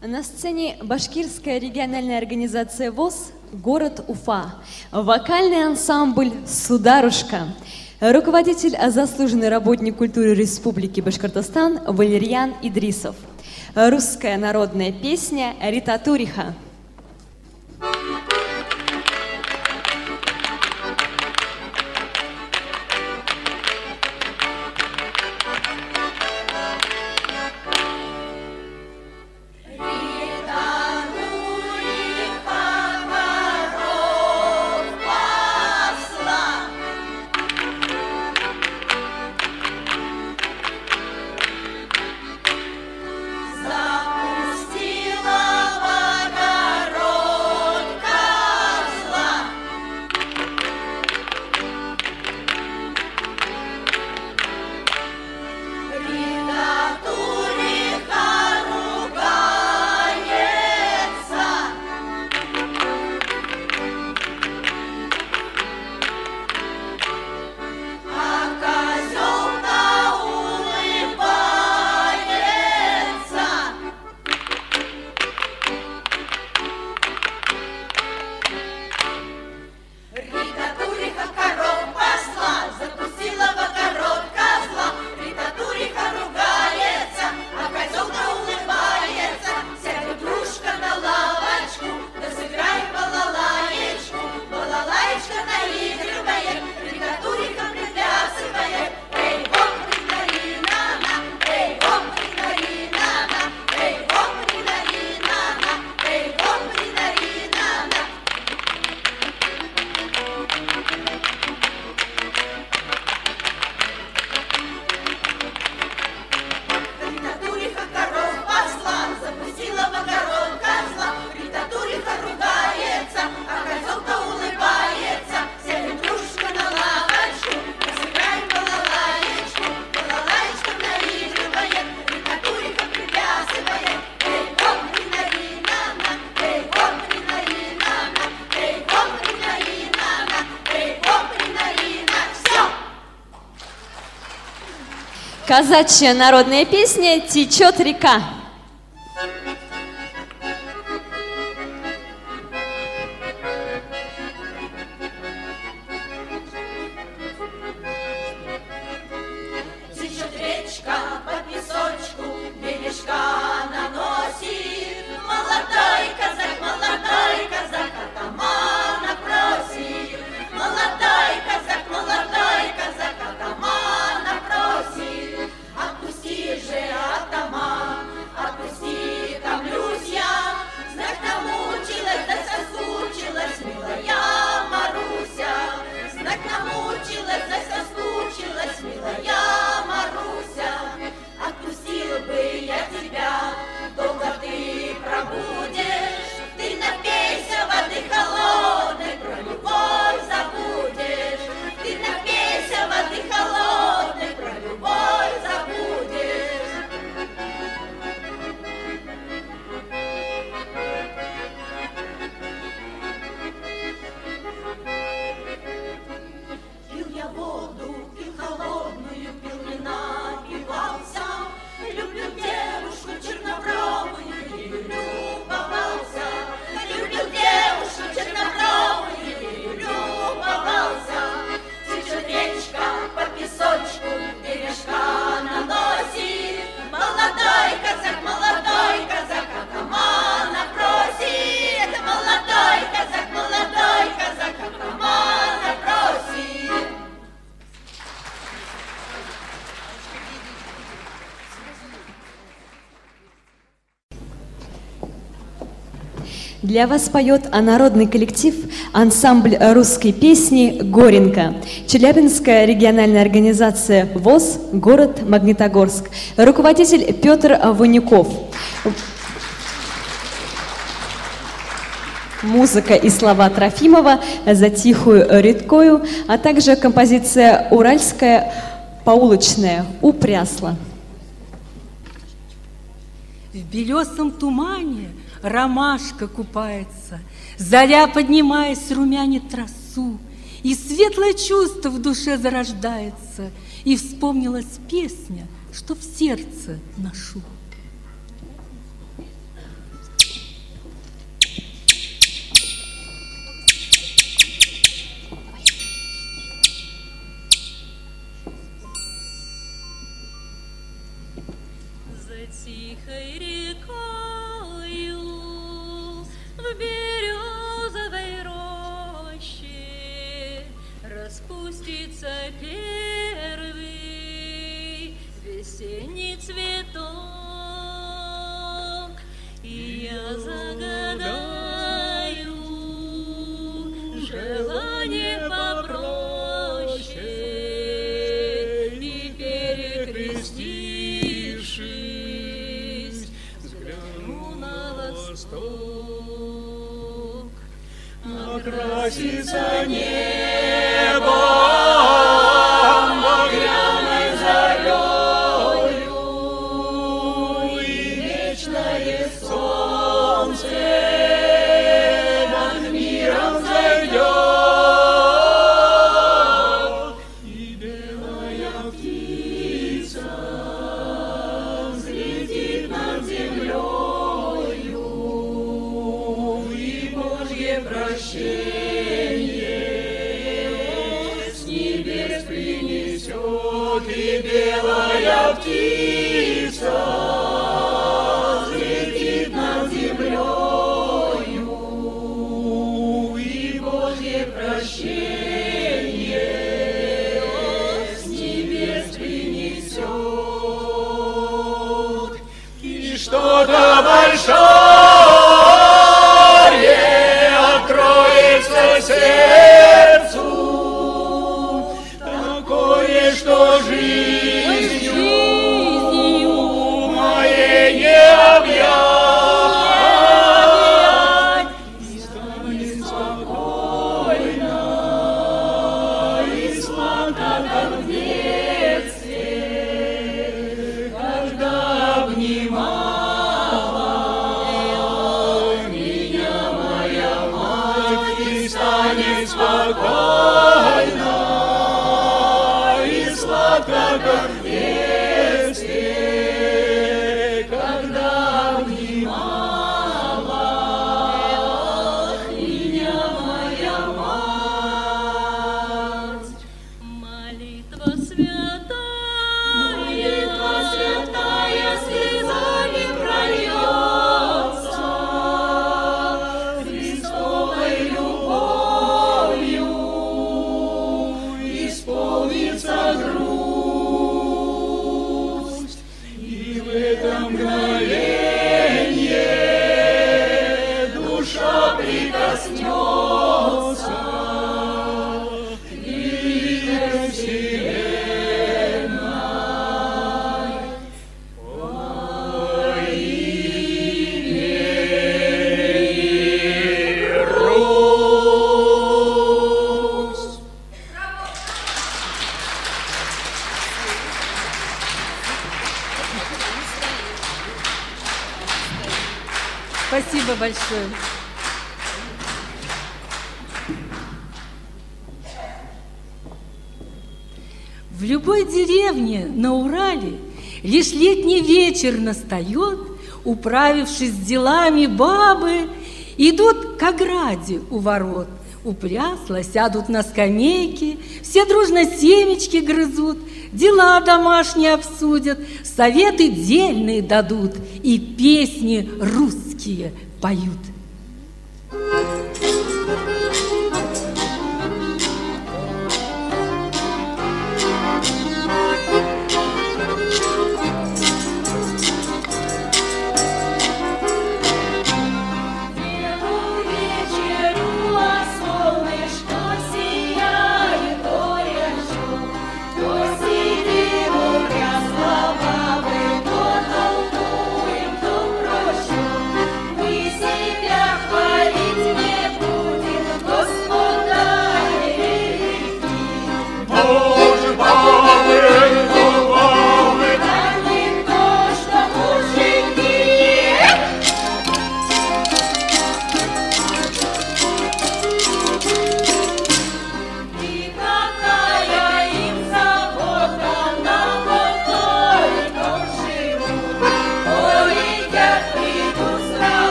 На сцене башкирская региональная организация ВОЗ «Город Уфа», вокальный ансамбль «Сударушка», руководитель, а заслуженный работник культуры Республики Башкортостан Валерьян Идрисов, русская народная песня «Рита Туриха». Казачья народная песня «Течет река». Для вас поет народный коллектив ансамбль русской песни «Горенко». Челябинская региональная организация ВОЗ, город Магнитогорск. Руководитель Петр Ванюков. Музыка и слова Трофимова за тихую редкою, а также композиция уральская поулочная «Упрясла». В белесом тумане ромашка купается, Заря, поднимаясь, румянит тросу, И светлое чувство в душе зарождается, И вспомнилась песня, что в сердце ношу. Затихай рекой в березовой роще распустится первый весенний цветок. И я загадаю. просится небо. 成 летний вечер настает, управившись делами бабы, идут к ограде у ворот. Упрясло, сядут на скамейки, все дружно семечки грызут, дела домашние обсудят, советы дельные дадут и песни русские поют.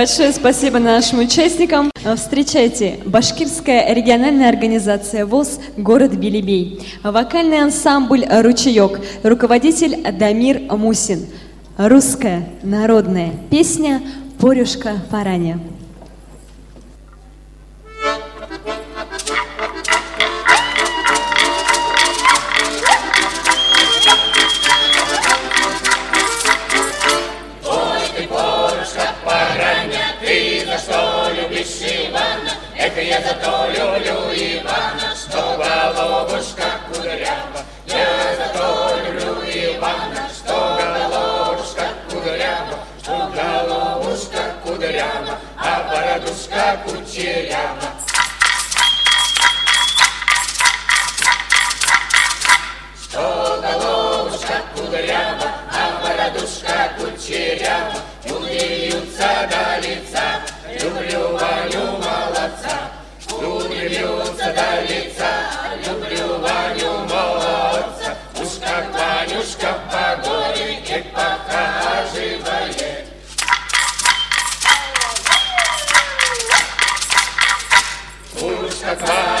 Большое спасибо нашим участникам. Э, Встречайте, Башкирская региональная организация ВОЗ «Город Белебей». Вокальный ансамбль «Ручеек». Руководитель Дамир Мусин. Русская народная песня «Порюшка Параня».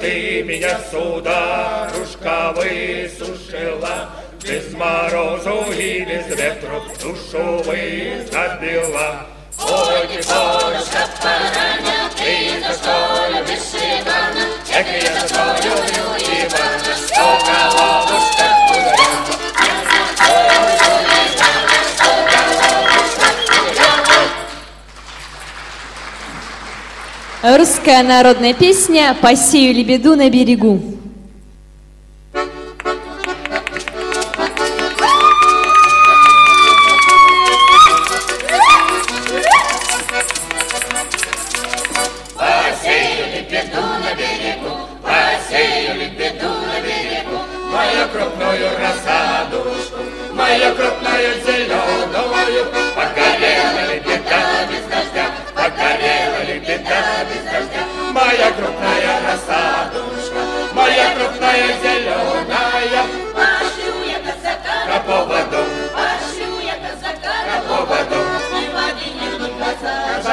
ты меня, сударушка, высушила, без морозу и без ветру душу вызабила. Ой, ты, Борюшка, параня, ты за что любишь Ивана? Эх, я за что люблю Ивана, что головушка Русская народная песня «Посею лебеду на берегу».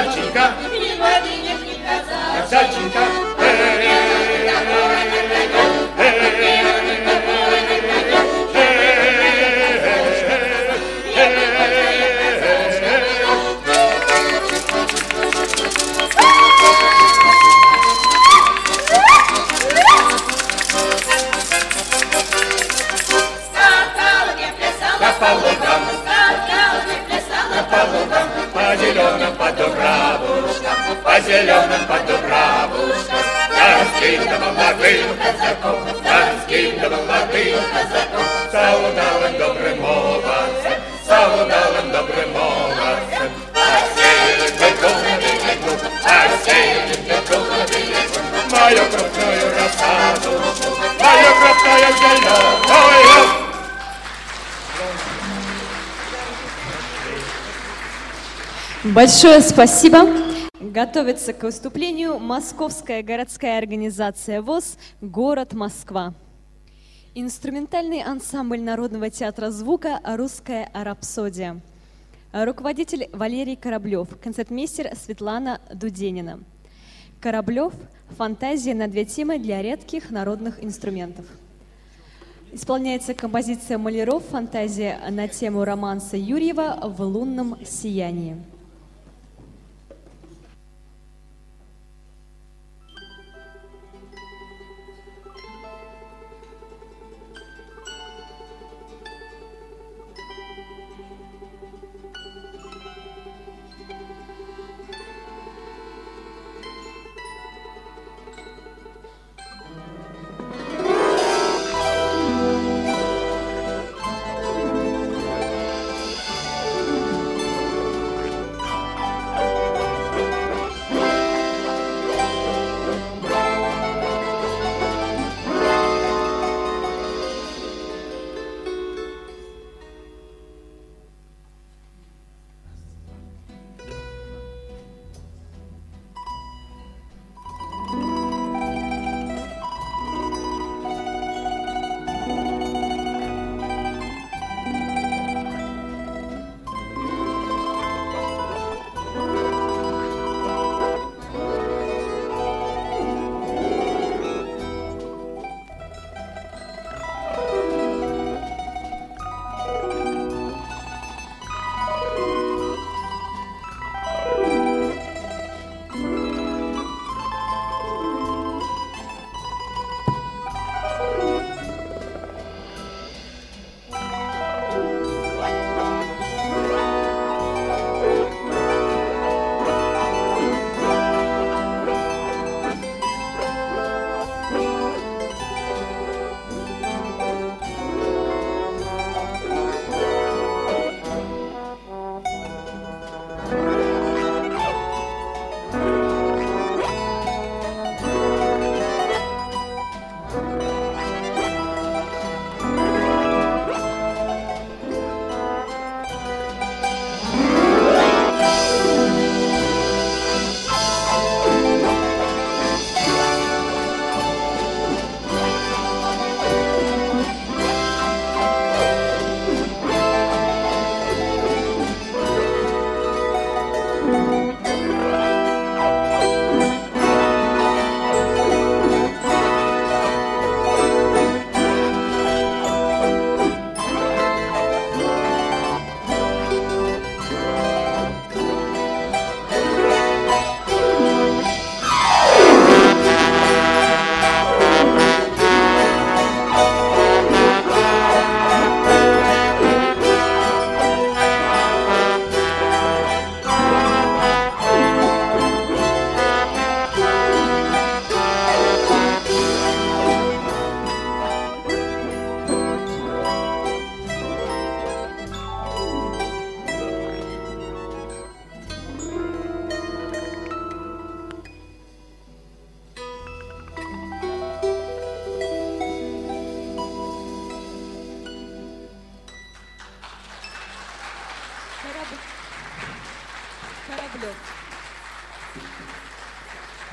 Казак, казаченька, Большое спасибо. Готовится к выступлению Московская городская организация ВОЗ «Город Москва». Инструментальный ансамбль Народного театра звука «Русская рапсодия». Руководитель Валерий Кораблев, концертмейстер Светлана Дуденина. Кораблев – фантазия на две темы для редких народных инструментов. Исполняется композиция Маляров «Фантазия на тему романса Юрьева в лунном сиянии».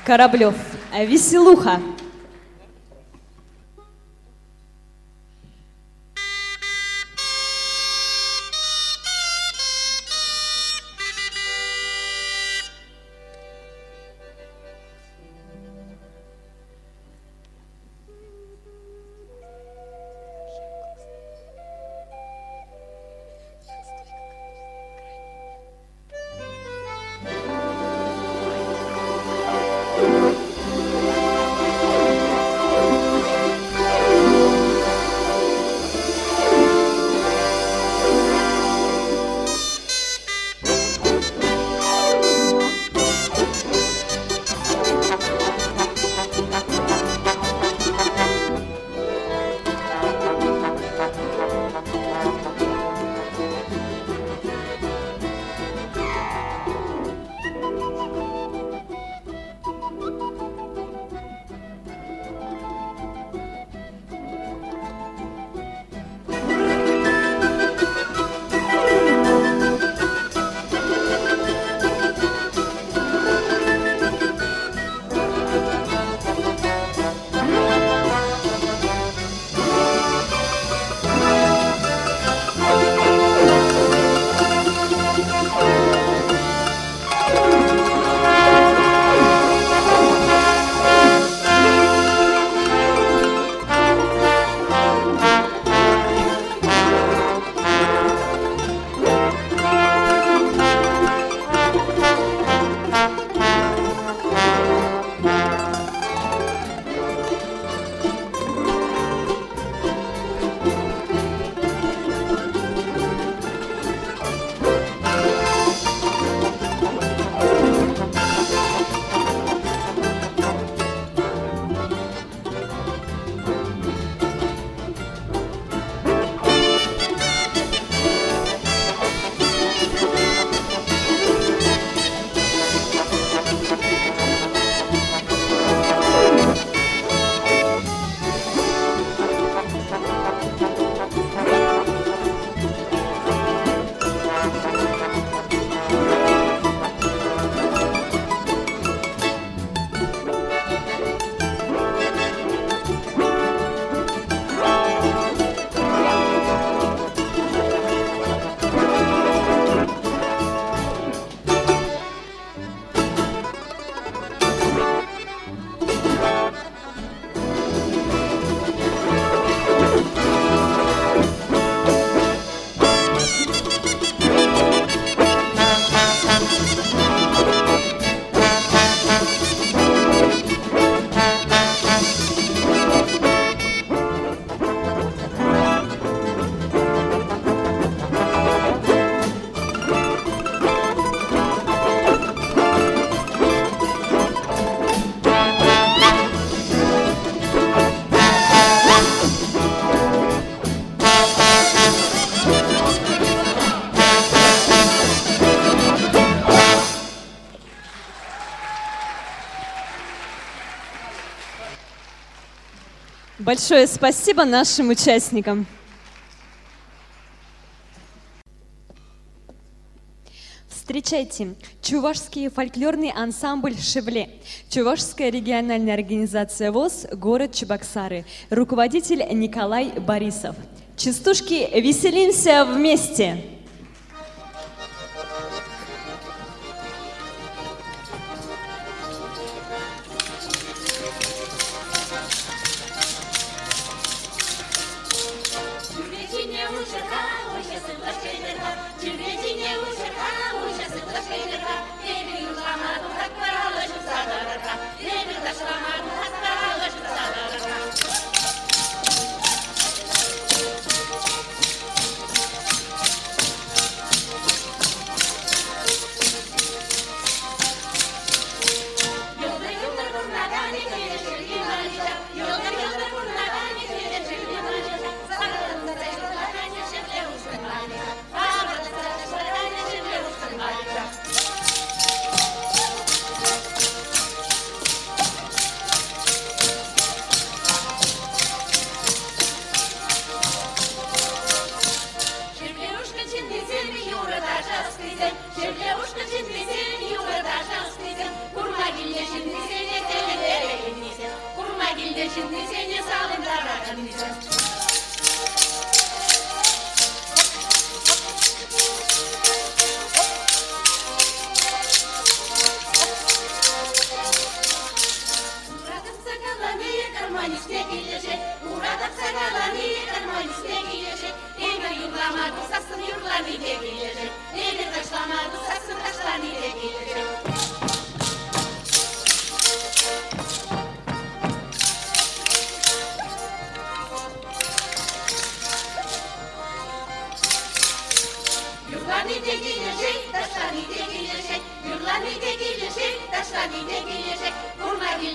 Кораблев. Веселуха. Большое спасибо нашим участникам. Встречайте Чувашский фольклорный ансамбль «Шевле», Чувашская региональная организация ВОЗ, город Чебоксары, руководитель Николай Борисов. Частушки, веселимся вместе!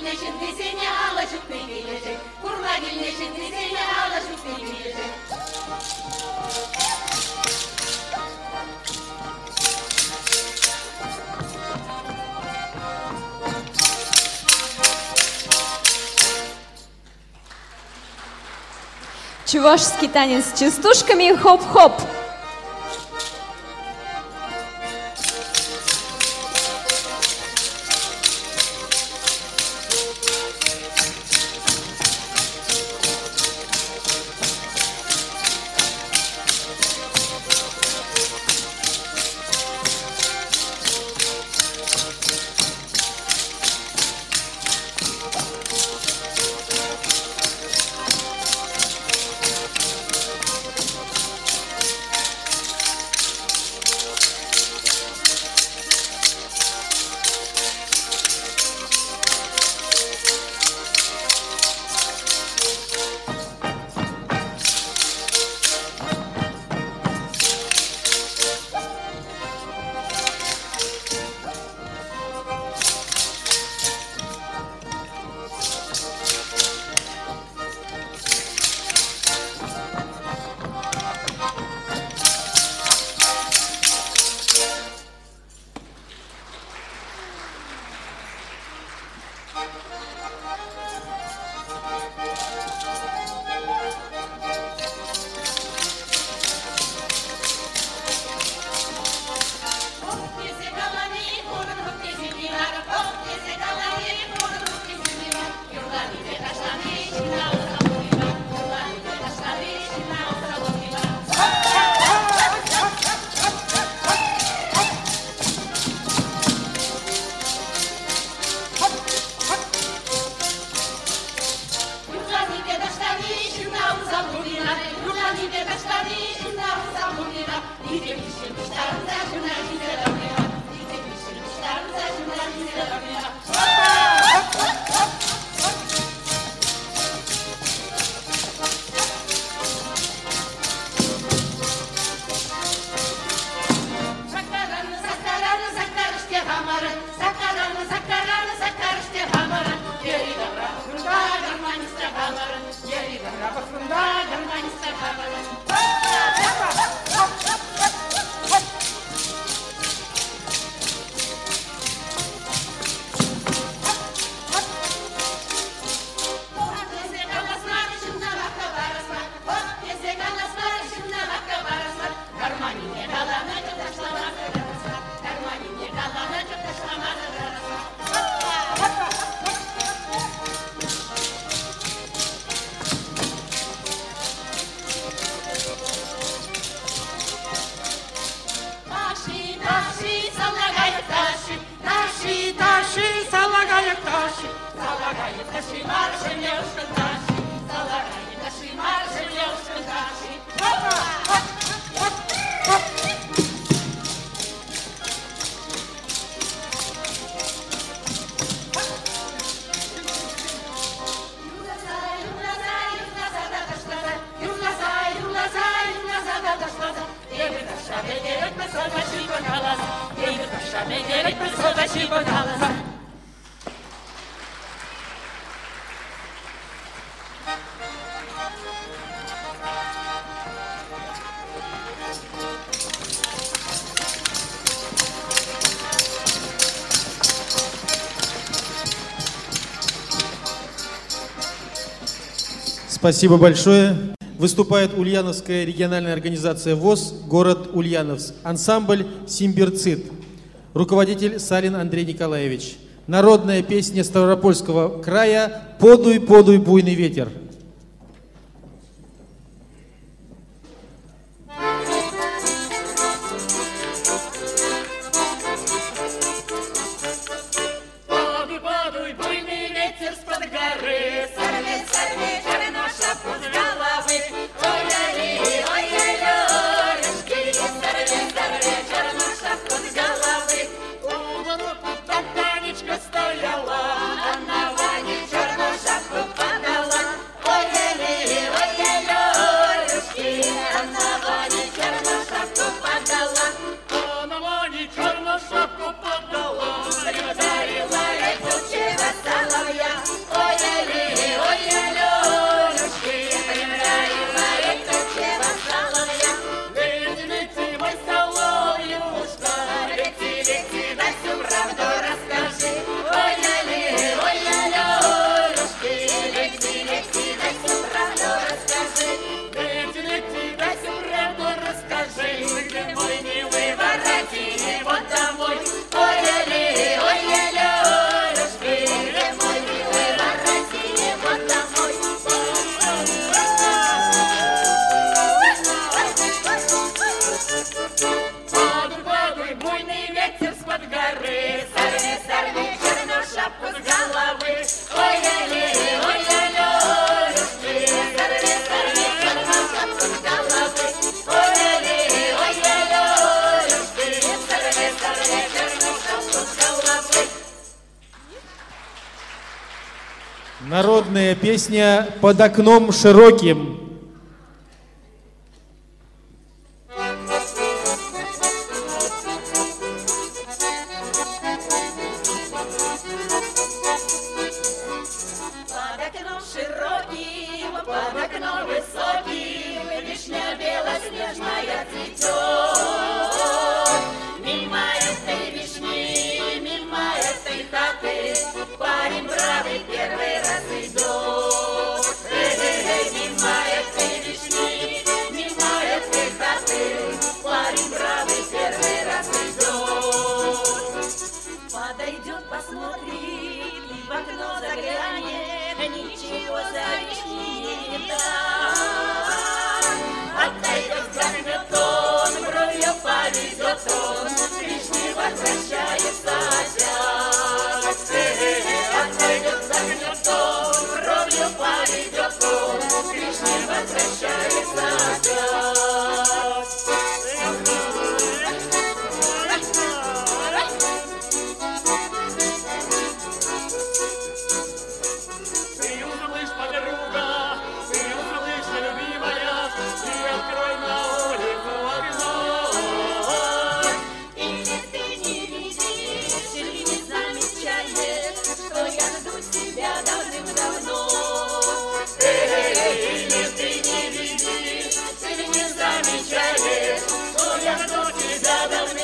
gülneşinde seni alacak bir gelecek. Kurma gülneşinde seni alacak bir gelecek. Чувашский танец с частушками хоп-хоп. Спасибо большое. Выступает Ульяновская региональная организация ВОЗ, город Ульяновск. Ансамбль «Симбирцит». Руководитель Салин Андрей Николаевич. Народная песня Ставропольского края «Подуй, подуй, буйный ветер». Песня «Под окном широким». I do.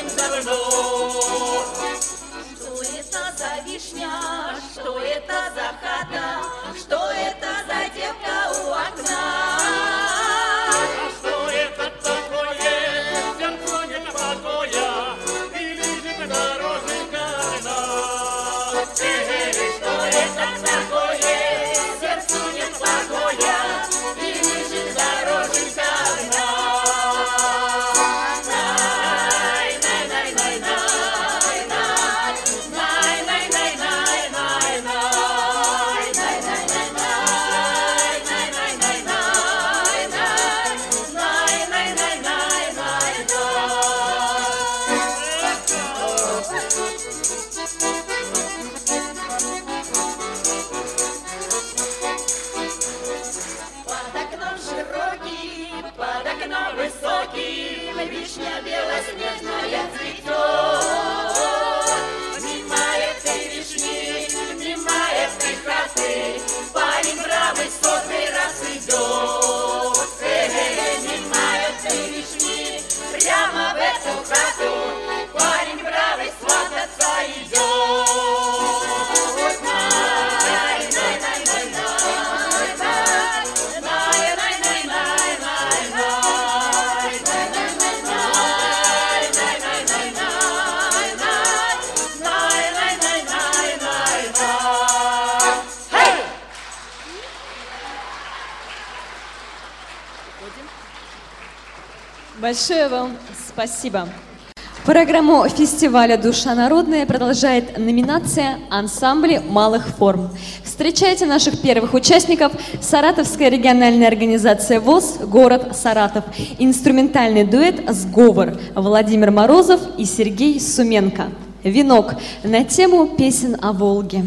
им давно. Что это за вишня, что это за хата? вишня белоснежная цветет. Мимо этой вишни, мимо этой красы, парень бравый сотый раз идет. Э -э -э, мимо этой вишни, прямо в эту хату, парень бравый свататься идет. Большое вам спасибо. Программу фестиваля «Душа народная» продолжает номинация «Ансамбли малых форм». Встречайте наших первых участников Саратовская региональная организация ВОЗ «Город Саратов». Инструментальный дуэт «Сговор» Владимир Морозов и Сергей Суменко. «Венок» на тему песен о Волге.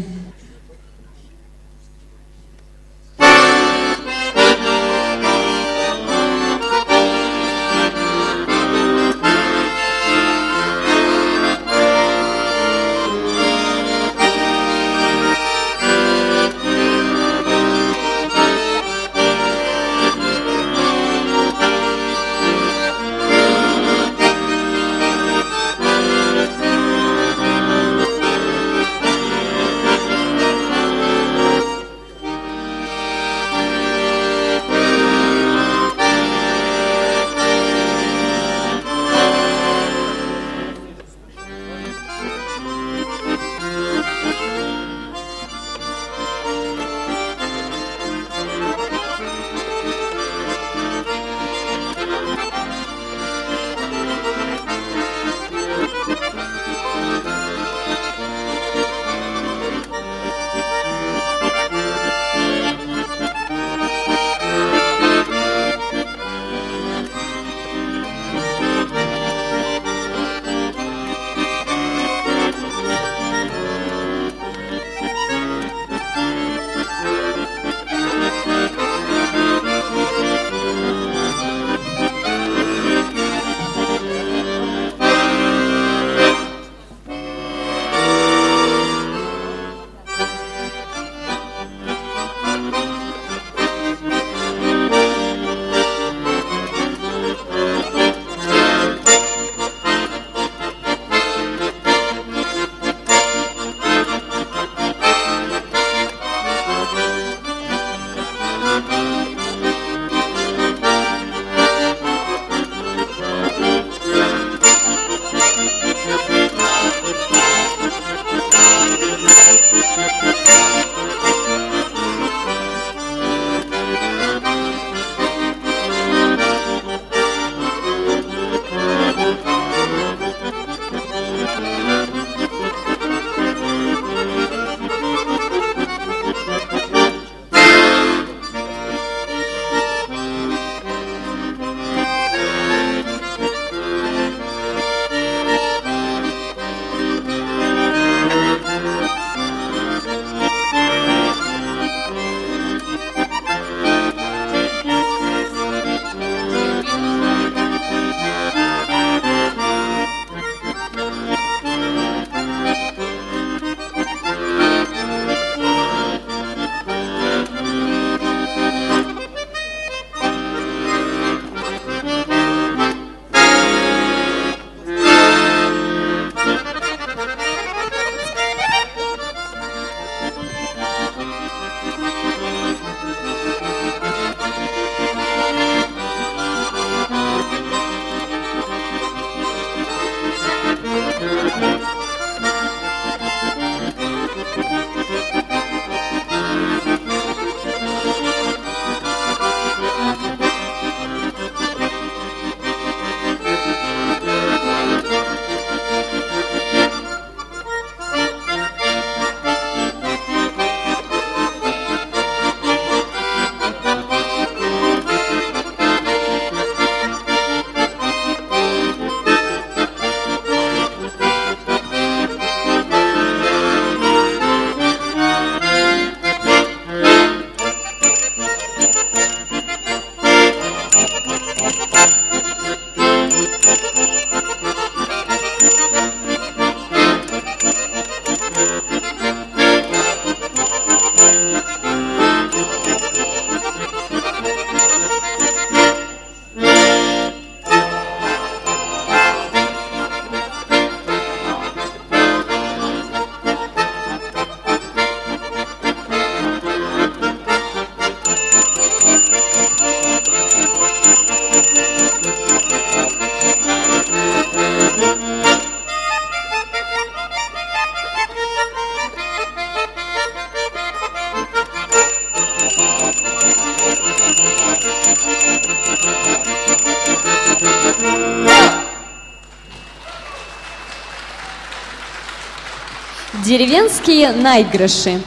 Деревенские наигрыши.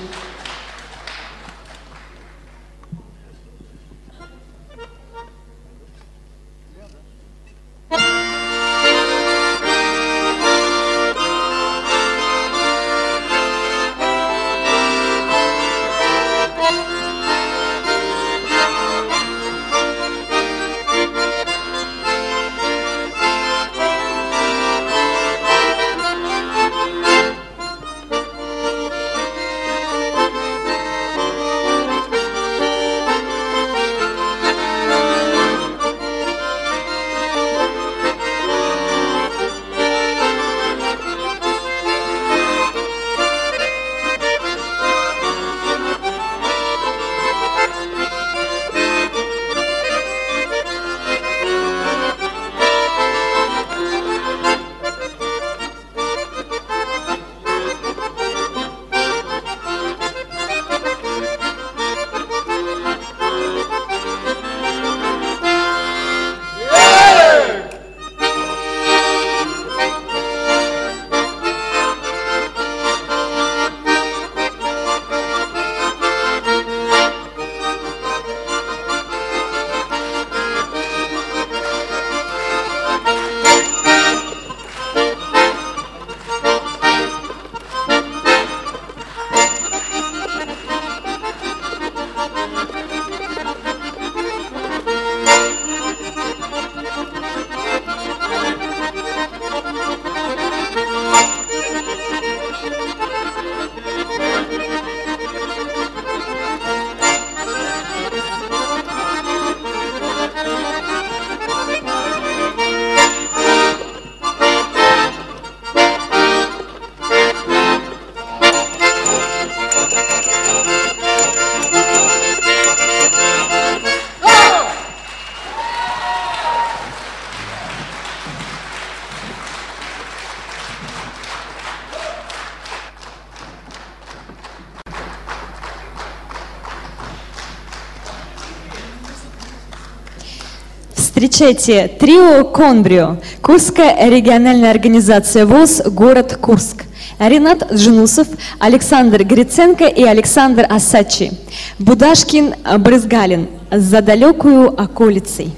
Встречайте трио Конбрио, Курская региональная организация ВОЗ, город Курск. Ренат Джунусов, Александр Гриценко и Александр Асачи. Будашкин Брызгалин за далекую околицей.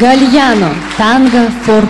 Гальяно, танго фор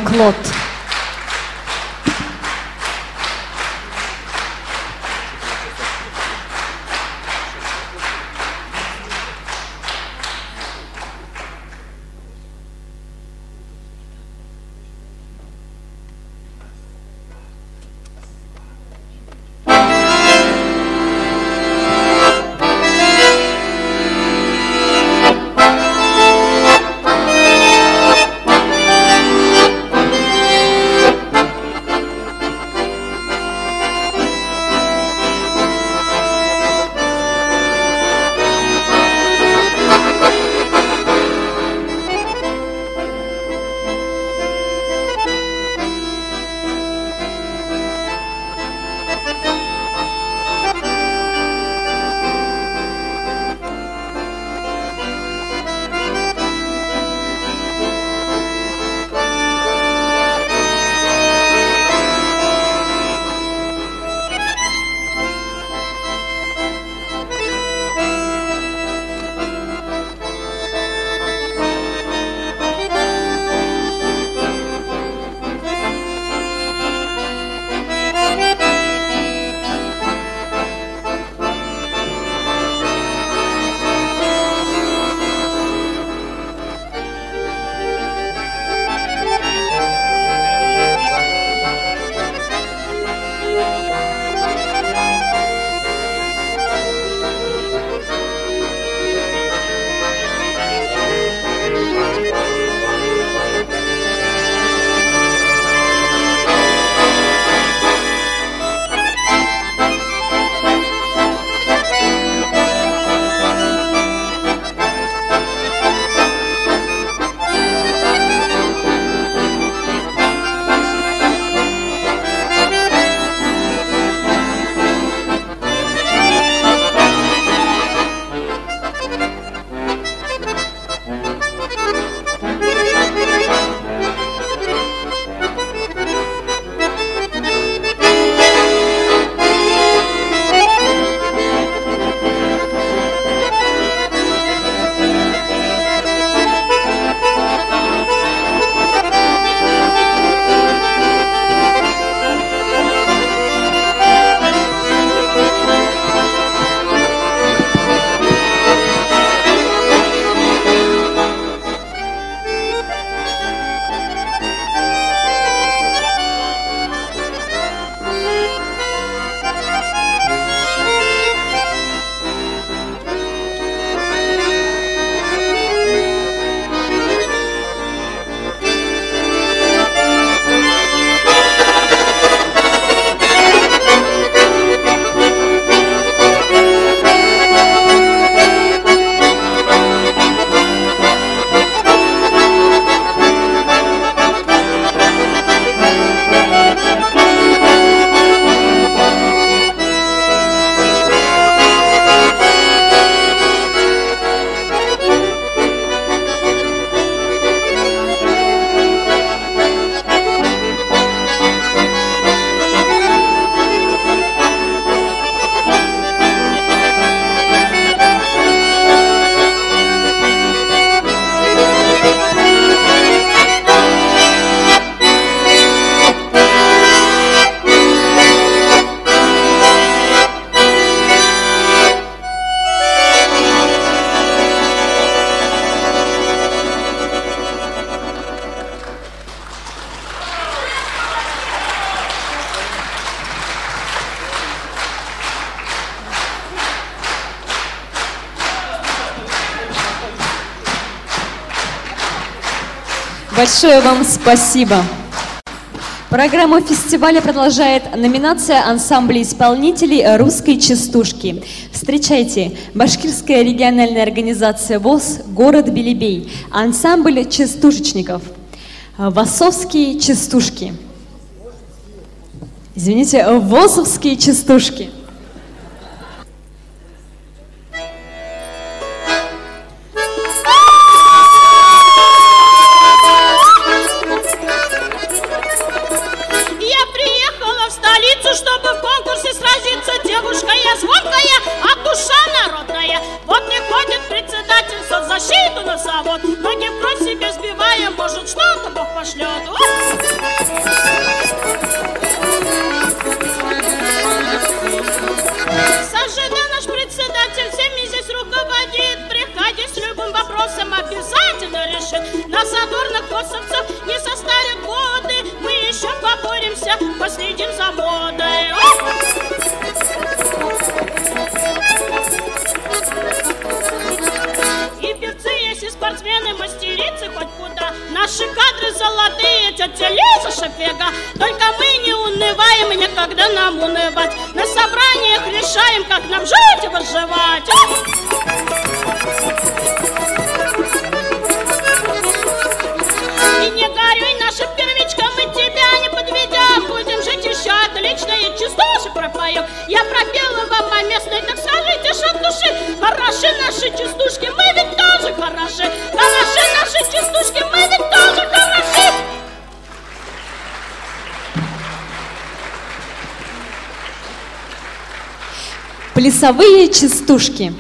Большое вам спасибо. Программу фестиваля продолжает номинация ансамбля исполнителей русской частушки. Встречайте, Башкирская региональная организация ВОЗ «Город Белебей», ансамбль частушечников, Васовские частушки. Извините, ВОЗовские частушки. Плясовые частушки.